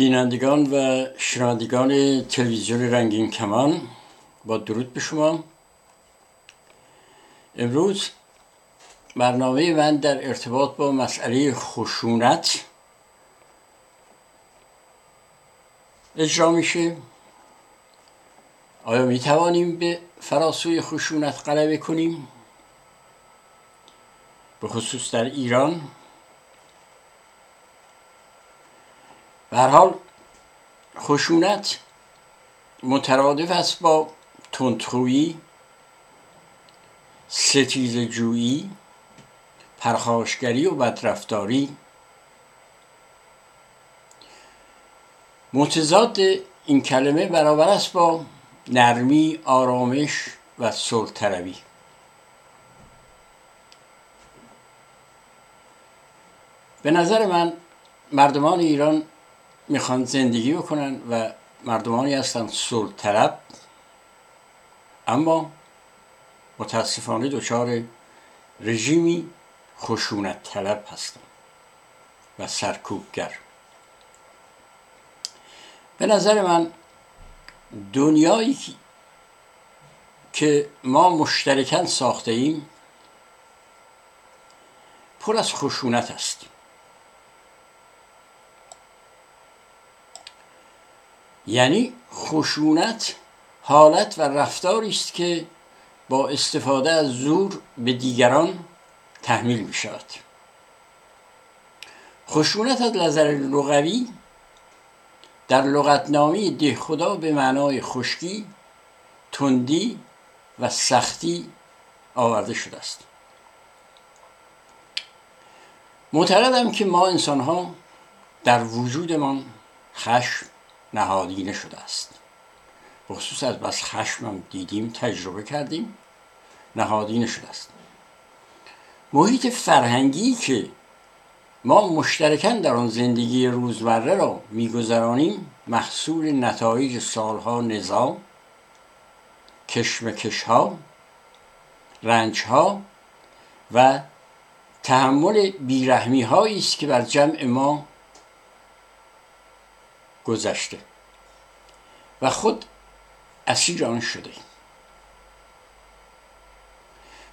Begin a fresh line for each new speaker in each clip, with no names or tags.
بینندگان و شنوندگان تلویزیون رنگین کمان با درود به شما. امروز برنامه من در ارتباط با مسئله خشونت اجرا میشه. آیا می توانیم به فراسوی خشونت غلبه کنیم؟ به خصوص در ایران. به هر حال خشونت مترادف است با تندخویی ستیز جویی پرخاشگری و بدرفتاری. متضاد این کلمه برابر است با نرمی آرامش و طلبی به نظر من مردمان ایران می‌خوان زندگی بکنن و مردمانی هستن صلح طلب اما متاسفانه دچار رژیمی خشونت طلب هستن و سرکوبگر. به نظر من دنیایی که ما مشترکن ساخته ایم پر از خشونت است. یعنی خشونت حالت و رفتاری است که با استفاده از زور به دیگران تحمیل می شود خشونت از نظر لغوی در لغتنامه ده خدا به معنای خشکی تندی و سختی آورده شده است. معتقدم که ما انسان ها در وجودمان خشم نهادینه شده است. بخصوص از بس خشمم دیدیم تجربه کردیم. نهادینه شده است. محیط فرهنگی که ما مشترکن در آن زندگی روزمره را میگذرانیم محصول نتایج سالها نظام رنج ها و تحمل بیرحمی هایی است که بر جمع ما گذشته. و خود اسیر آن شده.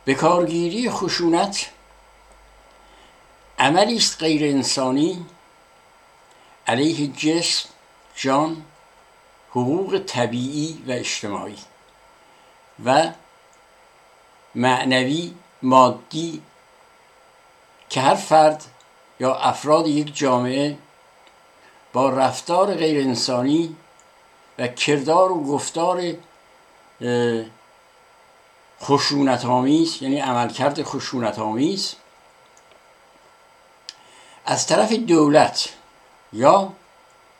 به کارگیری خشونت عملی است غیر انسانی علیه جسم جان حقوق طبیعی و اجتماعی و معنوی مادی که هر فرد یا افراد یک جامعه با رفتار غیر انسانی و کردار و گفتار خشونت آمیز یعنی عملکرد خشونت آمیز از طرف دولت یا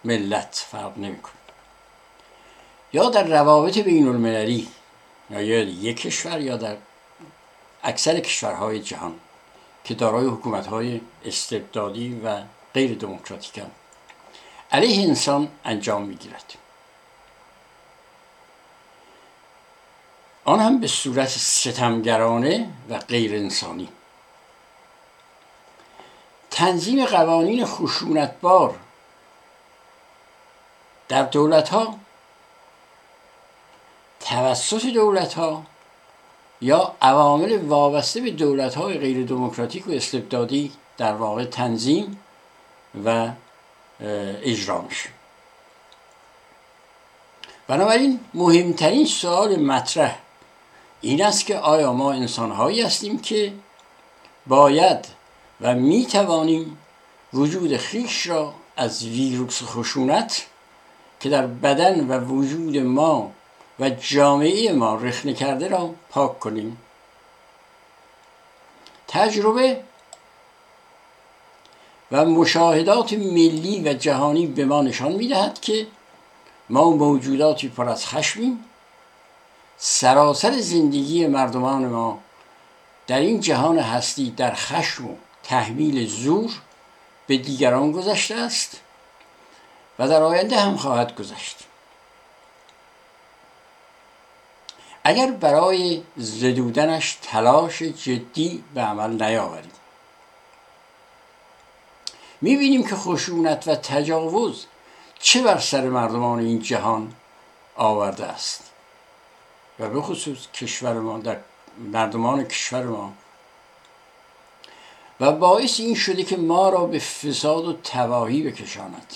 ملت فرق نمی‌کنه. یا در روابط بین المللی یا یک کشور یا در اکثر کشورهای جهان که دارای حکومت های استبدادی و غیر دموکراتیک هم علیه انسان انجام می‌گیرد. آن هم به صورت ستمگرانه و غیر انسانی. تنظیم قوانین خشونتبار در دولت ها توسط دولت ها یا عوامل وابسته به دولت های غیر دموکراتیک و استبدادی در واقع تنظیم و اجرا میشه. بنابراین مهمترین سوال مطرح این است که آیا ما انسان هایی هستیم که باید و می توانیم وجود خیش را از ویروس خشونت که در بدن و وجود ما و جامعه ما رخنه کرده را پاک کنیم؟ تجربه و مشاهدات ملی و جهانی به ما نشان می‌دهد که ما موجوداتی پر از خشمیم. سراسر زندگی مردمان ما در این جهان هستی در خشم و تحمیل زور به دیگران گذشته است و در آینده هم خواهد گذشت. اگر برای زدودنش تلاش جدی به عمل نیاوریم می‌بینیم که خشونت و تجاوز چه بر سر مردمان این جهان آورده است. و به خصوص کشور ما در مردمان کشور ما. و باعث این شده که ما را به فساد و تباهی بکشاند.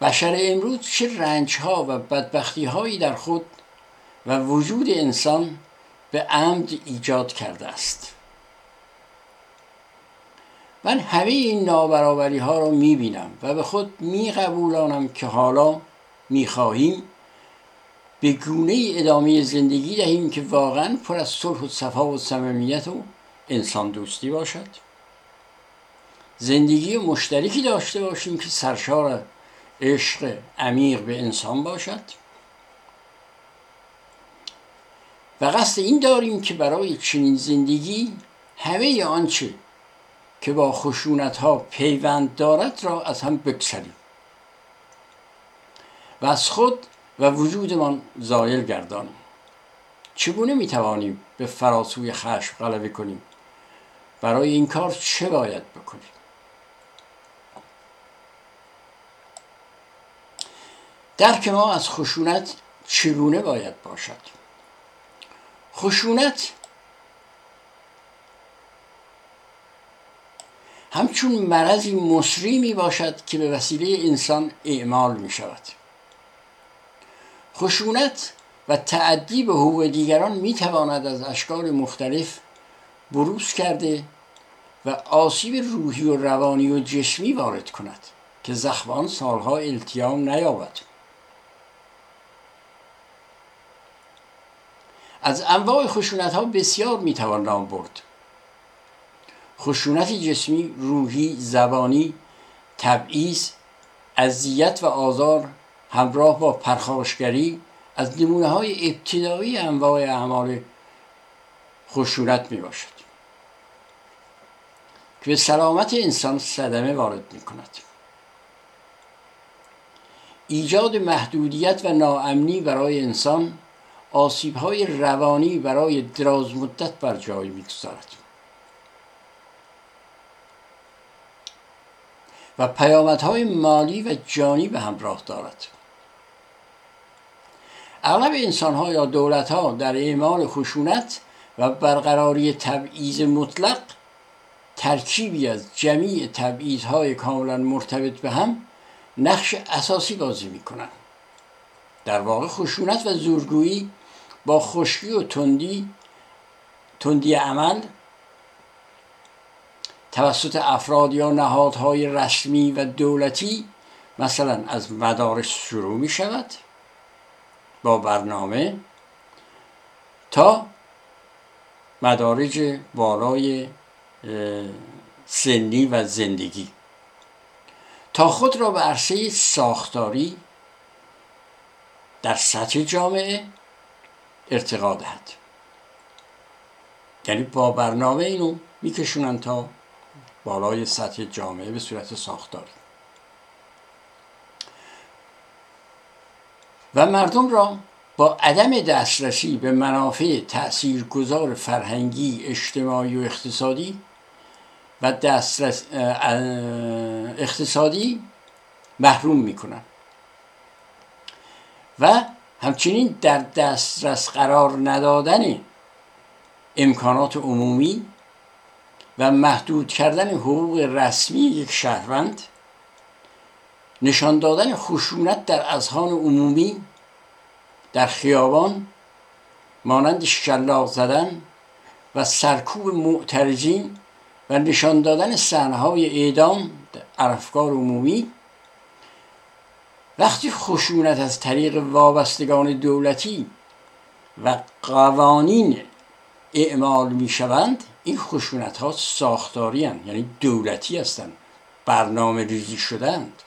بشر امروز چه رنج ها و بدبختی هایی در خود و وجود انسان به عمد ایجاد کرده است. من همه این نابرابری ها را می بینم و به خود می قبولانم که حالا می خواهیم به گونه ادامه زندگی دهیم که واقعا پر از صلح و صفا و صمیمیت و انسان دوستی باشد. زندگی مشترکی داشته باشیم که سرشار عشق عمیق به انسان باشد. و قصد این داریم که برای چنین زندگی همه آنچه که با خشونت ها پیوند دارد را از هم بکسریم و از خود و وجودمان زایل گردانیم. چگونه می توانیم به فراسوی خشم غلبه کنیم؟ برای این کار چه باید بکنیم؟ درک ما از خشونت چگونه باید باشد؟ خشونت همچون مرضی مصری می باشد که به وسیله انسان اعمال می شود خشونت و تعدی به حقوق دیگران می تواند از اشکال مختلف بروز کرده و آسیب روحی و روانی و جسمی وارد کند که زخمان سالها التیام نیابد. از انواع خشونت ها بسیار می‌توان نام برد. خشونت جسمی روحی زبانی تبعیض اذیت و آزار همراه با پرخاشگری از نمونه های ابتدایی انواع اعمال خشونت می باشد که به سلامت انسان صدمه وارد می کند ایجاد محدودیت و ناامنی برای انسان آسیب های روانی برای دراز مدت بر جای می‌گذارد. و پیامدهای مالی و جانی به همراه دارد. اغلب انسان ها یا دولت ها در اعمال خشونت و برقراری تبعیض مطلق ترکیبی از جمیع تبعیض های کاملا مرتبط به هم نقش اساسی بازی می کنند در واقع خشونت و زورگویی با خشکی و تندی تندی عمل توسط افراد یا نهادهای رسمی و دولتی مثلا از مدارس شروع می شود با برنامه تا مدارج بالای سنی و زندگی. تا خود را به عرصه ساختاری در سطح جامعه ارتقا دهد. یعنی با برنامه اینو میکشونن تا بالای سطح جامعه به صورت ساختاری. و مردم را با عدم دسترسی به منافع تاثیرگذار فرهنگی اجتماعی و اقتصادی و دسترس اقتصادی محروم می‌کنن و همچنین در دسترس قرار ندادن امکانات عمومی و محدود کردن حقوق رسمی یک شهروند نشان دادن خشونت در اذهان عمومی در خیابان مانند شلاق زدن و سرکوب معترضین و نشان دادن صحنه‌های اعدام در افکار عمومی. وقتی خشونت از طریق وابستگان دولتی و قوانین اعمال می شوند این خشونت ها ساختاری یعنی دولتی هستند برنامه ریزی شدند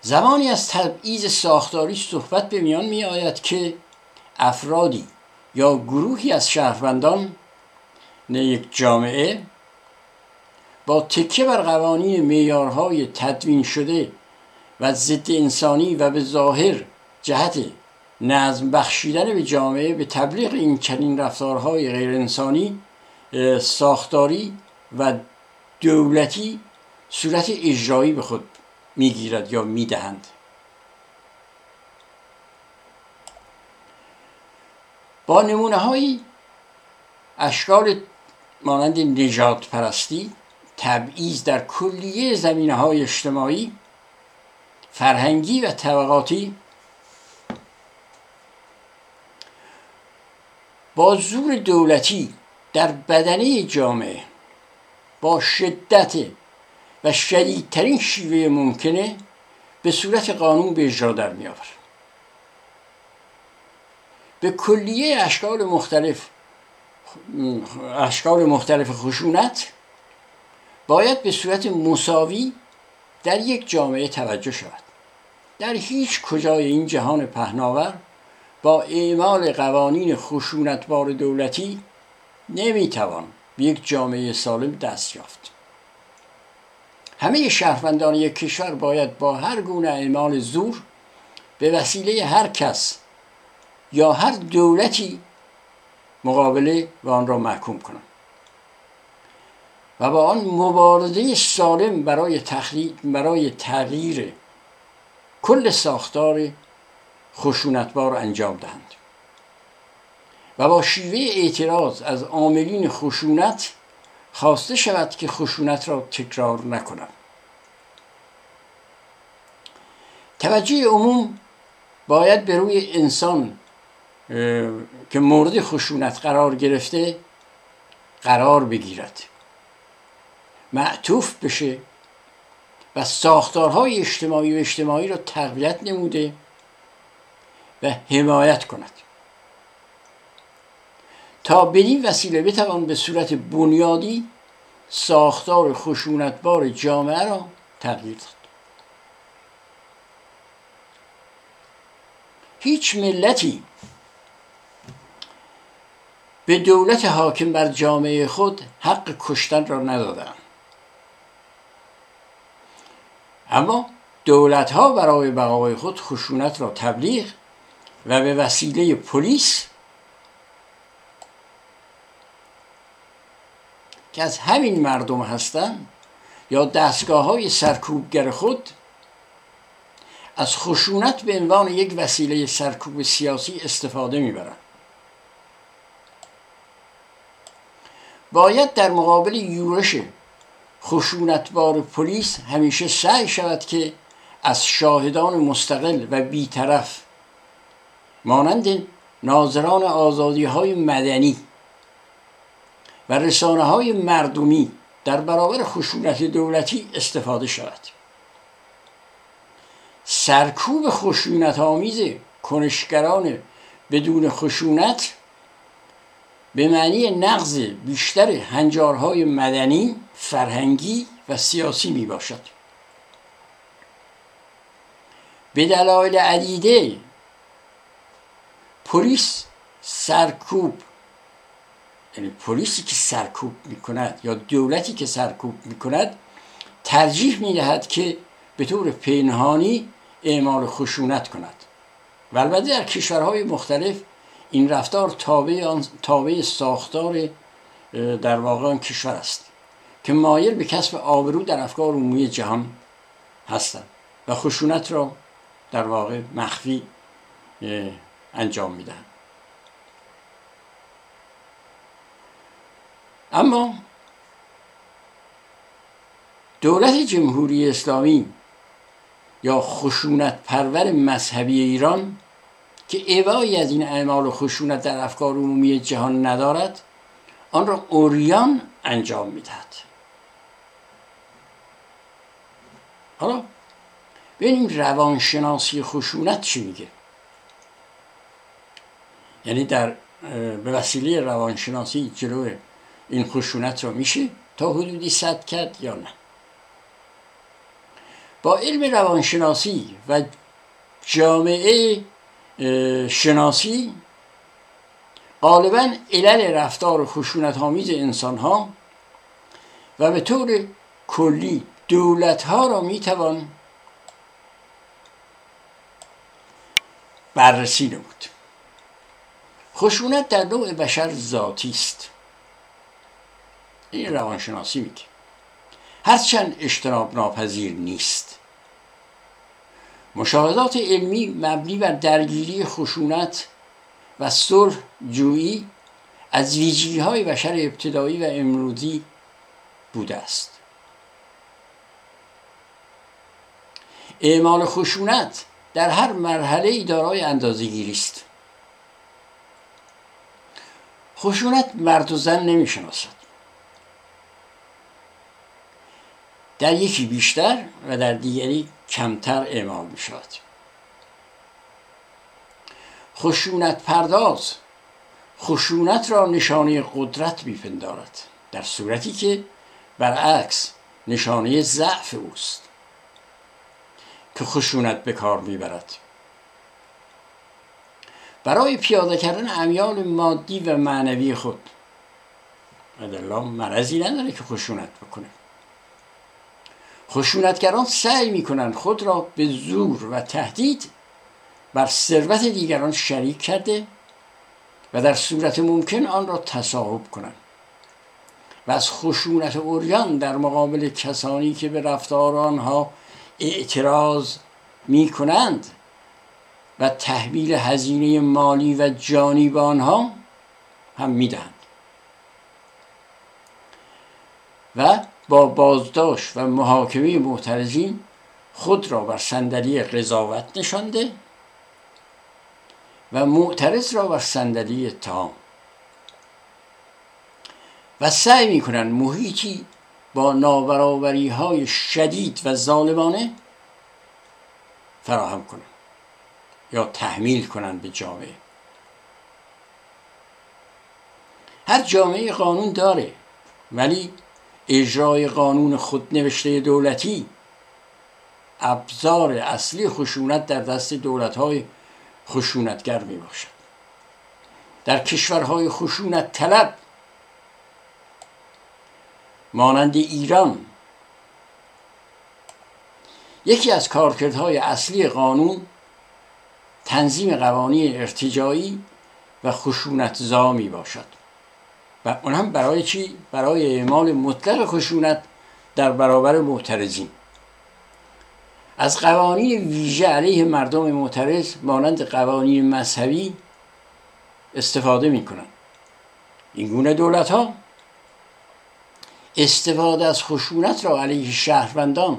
زمانی از تبعیض ساختاری صحبت به میان می آید که افرادی یا گروهی از شهروندان نه یک جامعه با تکیه بر قوانین میارهای تدوین شده و ضد انسانی و به ظاهر جهت نظم بخشیدن به جامعه به تبلیغ این چنین رفتارهای غیر انسانی ساختاری و دولتی صورت اجرایی به خود می‌گیرد یا می‌دهند. با نمونه های اشکال مانند نجات پرستی تبعیض در کلیه زمینه های اجتماعی فرهنگی و طبقاتی با زور دولتی در بدنه جامعه با شدت و شدیدترین شیوه ممکنه به صورت قانون به اجرا در می به کلیه اشکال مختلف اشکال مختلف خشونت باید به صورت مساوی در یک جامعه توجه شود. در هیچ کجای این جهان پهناور با اعمال قوانین خشونتبار دولتی نمی‌توان به یک جامعه سالم دست یافت. همه شهروندان یک کشور باید با هر گونه اعمال زور به وسیله هر کس یا هر دولتی مقابله و آن را محکوم کنند و با آن مبارزه سالم برای, برای تغییر کل ساختار خشونتبار انجام دهند. و با شیوه اعتراض از عاملین خشونت خواسته شود که خشونت را تکرار نکنند. توجه عموم باید به روی انسان که مورد خشونت قرار گرفته قرار بگیرد. معطوف بشه و ساختارهای اجتماعی و اجتماعی را تقویت نموده و حمایت کند. تا بدین وسیله بتوان به صورت بنیادی ساختار خشونتبار جامعه را تغییر داد. هیچ ملتی به دولت حاکم بر جامعه خود حق کشتن را ندادند اما دولت ها برای بقای خود خشونت را تبلیغ و به وسیله پلیس که از همین مردم هستند یا دستگاه های سرکوبگر خود از خشونت به عنوان یک وسیله سرکوب سیاسی استفاده می‌برند. باید در مقابل یورش خشونتبار پلیس همیشه سعی شود که از شاهدان مستقل و بیطرف مانند ناظران آزادی های مدنی و رسانه های مردمی در برابر خشونت دولتی استفاده شود. سرکوب خشونت آمیز کنشگران بدون خشونت به معنی نقض بیشتر هنجارهای مدنی، فرهنگی و سیاسی می باشد به دلایل عدیده پلیس سرکوب یعنی پلیسی که سرکوب می کند یا دولتی که سرکوب می کند ترجیح می دهد که به طور پنهانی اعمال خشونت کند. و البته در کشورهای مختلف این رفتار تابع, آن تابع ساختار در واقع آن کشور است که مایل به کسب آبرو در افکار عمومی جهان هستند و خشونت را در واقع مخفی انجام می‌دهند اما دولت جمهوری اسلامی یا خشونت پرور مذهبی ایران که ایوایی از این اعمال و خشونت در افکار عمومی جهان ندارد آن را اوریان انجام می‌دهد. حالا ببینیم روانشناسی خشونت چی میگه. یعنی در به وسیله روانشناسی جلو این خشونت را میشه تا حدودی صد کرد یا نه. با علم روانشناسی و جامعه شناسی غالبا علل رفتار خشونت آمیز انسان ها و به طور کلی دولت ها را می توان بررسی نمود. خشونت در نوع بشر ذاتی است. این روانشناسی میگه. هرچند اجتناب ناپذیر نیست. مشاهدات علمی مبنی بر درگیری خشونت و صلح جویی از ویژگی های بشر ابتدایی و امروزی بوده است. اعمال خشونت در هر مرحله دارای اندازهگیری است. خشونت مرد و زن نمی‌شناسد. در یکی بیشتر و در دیگری کمتر اعمال می شود خشونت پرداز. خشونت را نشانه قدرت میپندارد. در صورتی که برعکس نشانه ضعف اوست. که خشونت به کار می‌برد. برای پیاده کردن امیال مادی و معنوی خود. الله مرضی نداره که خشونت بکنه. خشونتگران سعی می‌کنند خود را به زور و تهدید بر ثروت دیگران شریک کرده و در صورت ممکن آن را تصاحب کنند. و از خشونت اوریان در مقابل کسانی که به رفتار آنها اعتراض می کنند و تحویل هزینه مالی و جانی به آنها هم می‌دهند. و با بازداشت و محاکمه معترضین خود را بر صندلی قضاوت نشانده و معترض را بر صندلی اتهام. و سعی می‌کنند محیطی با نابرابری های شدید و ظالمانه فراهم کنند. یا تحمیل کنند به جامعه. هر جامعه قانون داره ولی اجرای قانون خودنوشته دولتی ابزار اصلی خشونت در دست دولت های خشونتگر می باشد در کشورهای خشونت طلب مانند ایران یکی از کارکردهای اصلی قانون تنظیم قوانین ارتجایی و خشونت می باشد. و اون هم برای چی؟ برای اعمال مطلق خشونت در برابر معترضین. از قوانین ویژه علیه مردم معترض مانند قوانین مذهبی استفاده می کنند این گونه دولت ها استفاده از خشونت را علیه شهروندان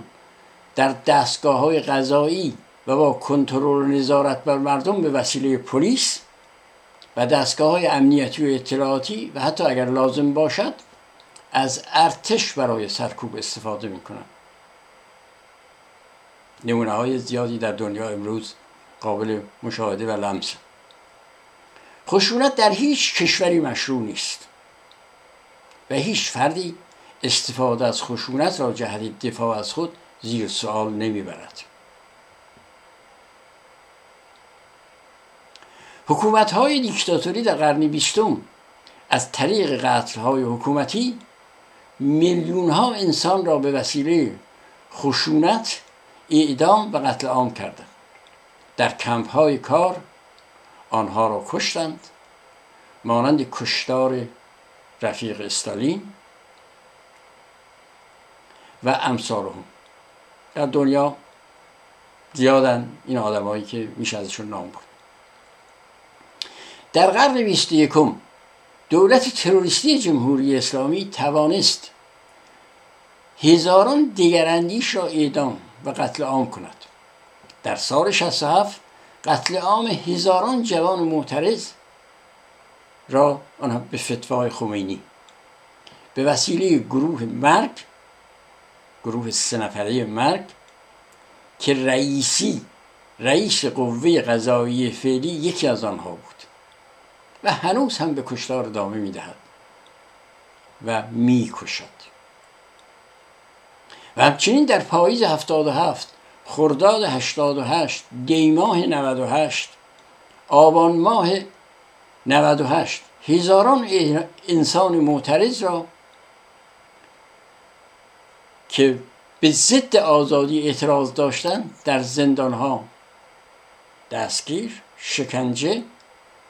در دستگاه های قضایی و با کنترل نظارت بر مردم به وسیله پلیس و دستگاه های امنیتی و اطلاعاتی و حتی اگر لازم باشد از ارتش برای سرکوب استفاده می کنند نمونه های زیادی در دنیا امروز قابل مشاهده و لمس. خشونت در هیچ کشوری مشروع نیست و هیچ فردی استفاده از خشونت را جهت دفاع از خود زیر سوال نمی‌برد. حکومت های دیکتاتوری در قرن بیستم از طریق قتل های حکومتی میلیون ها انسان را به وسیله خشونت اعدام و قتل عام کردند. در کمپ های کار آنها را کشتند مانند کشتار رفیق استالین و امثالهم در دنیا زیادن این آدمایی که میشه ازشون نام بود در قرن بیست یکم دولت تروریستی جمهوری اسلامی توانست هزاران دیگراندیش را اعدام و قتل عام کند. در سال 67 قتل عام هزاران جوان معترض را آنها به فتوای خمینی. به وسیله گروه مرگ گروه سه نفره مرگ که رئیسی رئیس قوه قضایی فعلی یکی از آنها بود. و هنوز هم به کشتار ادامه می‌دهد و می‌کشد. و همچنین در پاییز 77 خرداد 88 دیماه 98 آبان ماه 98 هزاران انسان معترض را که به ضد آزادی اعتراض داشتند در زندان ها دستگیر شکنجه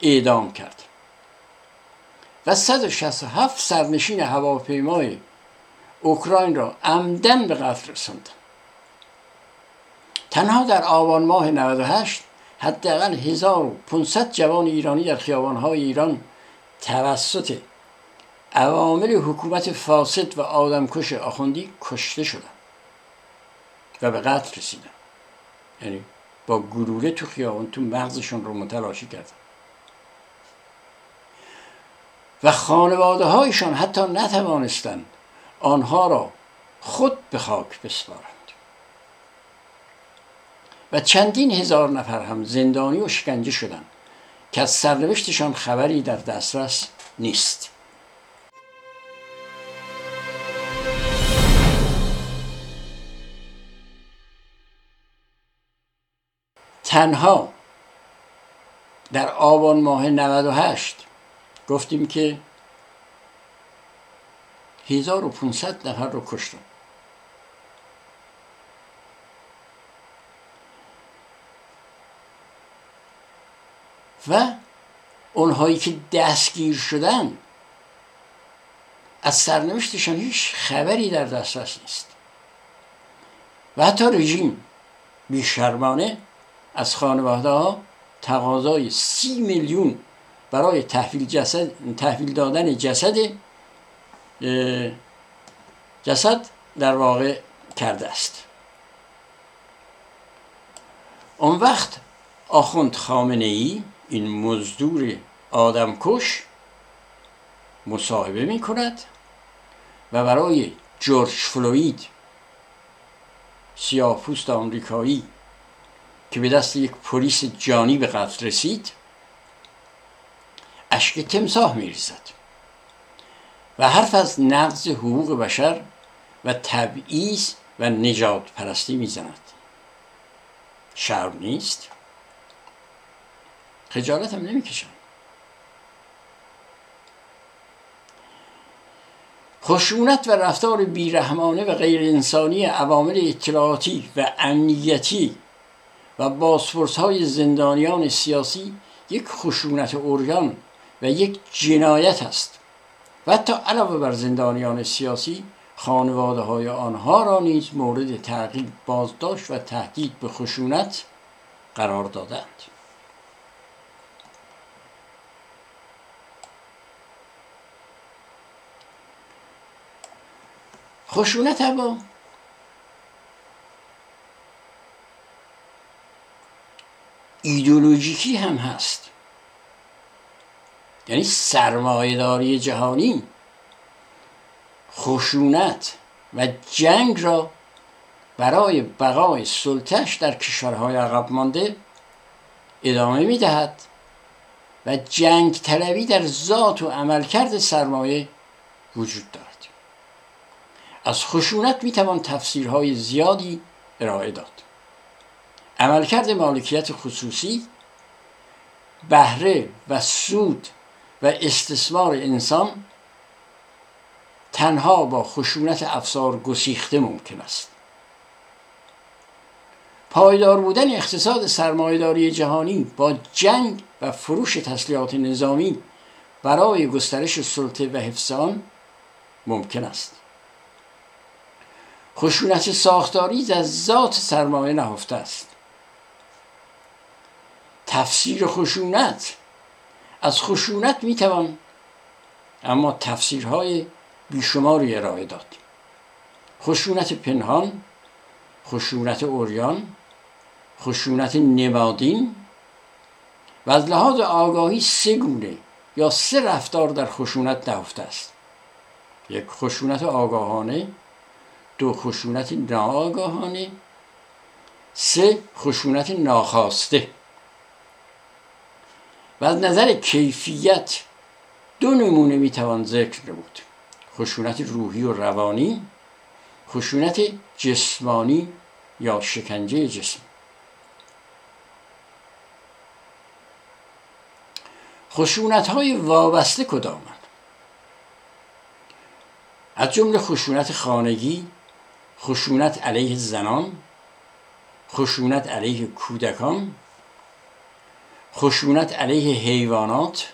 اعدام کرد. و 167 سرنشین هواپیمای اوکراین را عمدن به قتل رساندن تنها در آبان ماه 98 حداقل 1500 جوان ایرانی در خیابانهای ایران توسط عوامل حکومت فاسد و آدمکش آخوندی کشته شدن و به قتل رسیدن یعنی با گلوله تو خیابان تو مغزشون رو متلاشی کردن و خانواده هایشان حتی نتوانستند آنها را خود به خاک بسپارند. و چندین هزار نفر هم زندانی و شکنجه شدند که از سرنوشتشان خبری در دسترس نیست. تنها در آبان ماه 98 گفتیم که 1500 نفر رو کشتن و اونهایی که دستگیر شدن از سرنوشتشان هیچ خبری در دسترس نیست. و حتی رژیم بیشرمانه از خانواده ها تقاضای سی میلیون برای تحویل, جسد، تحویل دادن جسد جسد در واقع کرده است. اون وقت آخوند خامنه ای این مزدور آدمکش مصاحبه می کند و برای جورج فلوید سیاهپوست آمریکایی که به دست یک پلیس جانی به قتل رسید اشک تمساه میریزد و حرف از نقض حقوق بشر و تبعیض و نجات پرستی می‌زند. شرم نیست. خجالت هم نمی‌کشم. خشونت و رفتار بیرحمانه و غیر انسانی عوامل اطلاعاتی و امنیتی و بازپرس زندانیان سیاسی یک خشونت اوریان و یک جنایت است. و حتی علاوه بر زندانیان سیاسی خانواده های آنها را نیز مورد تعقیب بازداشت و تهدید به خشونت قرار دادند. خشونت اما ایدولوژیکی هم هست. یعنی سرمایهداری جهانی خشونت و جنگ را برای بقای سلطش در کشورهای عقب مانده ادامه می دهد و جنگ طلبی در ذات و عملکرد سرمایه وجود دارد. از خشونت می توان تفسیرهای زیادی ارائه داد. عملکرد مالکیت خصوصی بهره و سود و استثمار انسان تنها با خشونت افسار گسیخته ممکن است. پایدار بودن اقتصاد سرمایهداری جهانی با جنگ و فروش تسلیحات نظامی برای گسترش سلطه و حفظ آن ممکن است. خشونت ساختاری در ذات سرمایه نهفته است. تفسیر خشونت از خشونت می‌توان اما تفسیرهای بیشماری ارائه داد. خشونت پنهان خشونت اوریان خشونت نمادین و از لحاظ آگاهی سه گونه یا سه رفتار در خشونت نهفته است. یک خشونت آگاهانه دو خشونت ناآگاهانه سه خشونت ناخواسته. و از نظر کیفیت دو نمونه می‌توان ذکر بود. خشونت روحی و روانی خشونت جسمانی یا شکنجه جسم. خشونت های وابسته کدامند از جمله خشونت خانگی خشونت علیه زنان خشونت علیه کودکان خشونت علیه حیوانات.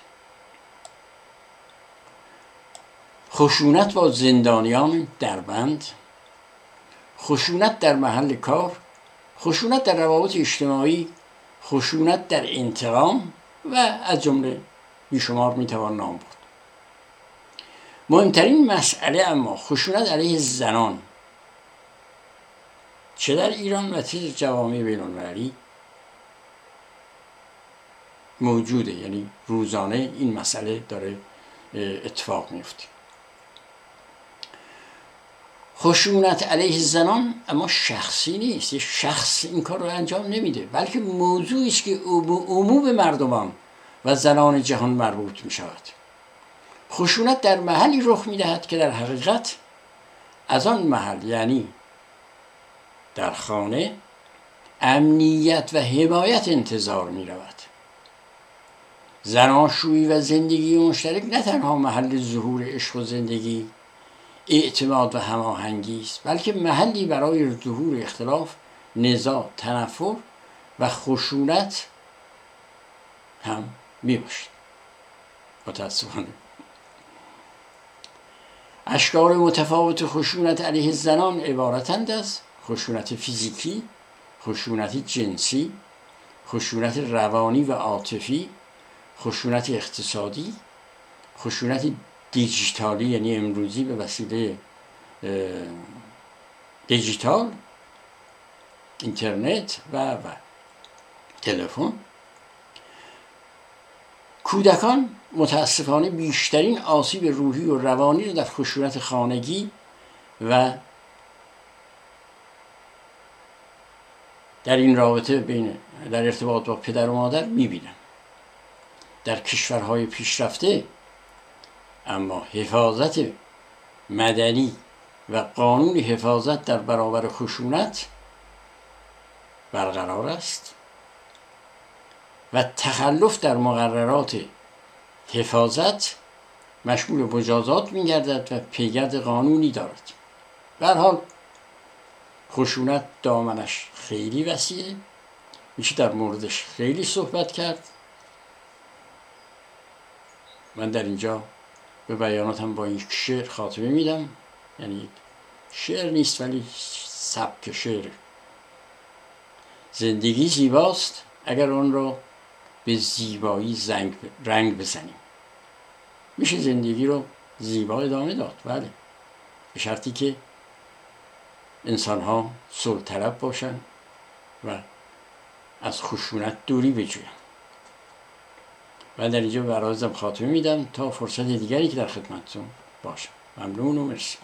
خشونت با زندانیان در بند خشونت در محل کار. خشونت در روابط اجتماعی. خشونت در انتقام. و از جمله بیشمار می‌توان نام برد. مهمترین مسئله اما خشونت علیه زنان. چه در ایران و چه جوامع بینالمللی؟ موجوده. یعنی روزانه این مسئله داره اتفاق میفته. خشونت علیه زنان اما شخصی نیست. شخص این کار رو انجام نمیده. بلکه موضوعی است که عموم مردمان و زنان جهان مربوط می شود خشونت در محلی رخ می دهد که در حقیقت از آن محل یعنی در خانه امنیت و حمایت انتظار می رود زناشویی و زندگی مشترک نه تنها محل ظهور عشق و زندگی اعتماد و هماهنگی است بلکه محلی برای ظهور اختلاف نزاع تنفر و خشونت هم می باشد متاسفانه. اشکال متفاوت خشونت علیه زنان عبارتند از خشونت فیزیکی خشونت جنسی خشونت روانی و عاطفی خشونت اقتصادی خشونت دیجیتالی یعنی امروزی به وسیله دیجیتال اینترنت و و تلفن. کودکان متاسفانه بیشترین آسیب روحی و روانی رو در خشونت خانگی و در این رابطه بین در ارتباط با پدر و مادر می‌بینن. در کشورهای پیشرفته اما حفاظت مدنی و قانون حفاظت در برابر خشونت برقرار است و تخلف در مقررات حفاظت مشمول مجازات میگردد و پیگرد قانونی دارد. به حال خشونت دامنش خیلی وسیعه میشه در موردش خیلی صحبت کرد. من در اینجا به بیاناتم با این شعر خاتمه میدم. یعنی شعر نیست ولی سبک شعر. زندگی زیباست. اگر آن را به زیبایی زنگ رنگ بزنیم. میشه زندگی رو زیبا ادامه داد. بله. به شرطی که انسان ها صلح طلب باشن و از خشونت دوری بجوین و در اینجا برازم خاتمه میدم تا فرصت دیگری که در خدمتتون باشم. ممنون و مرسی.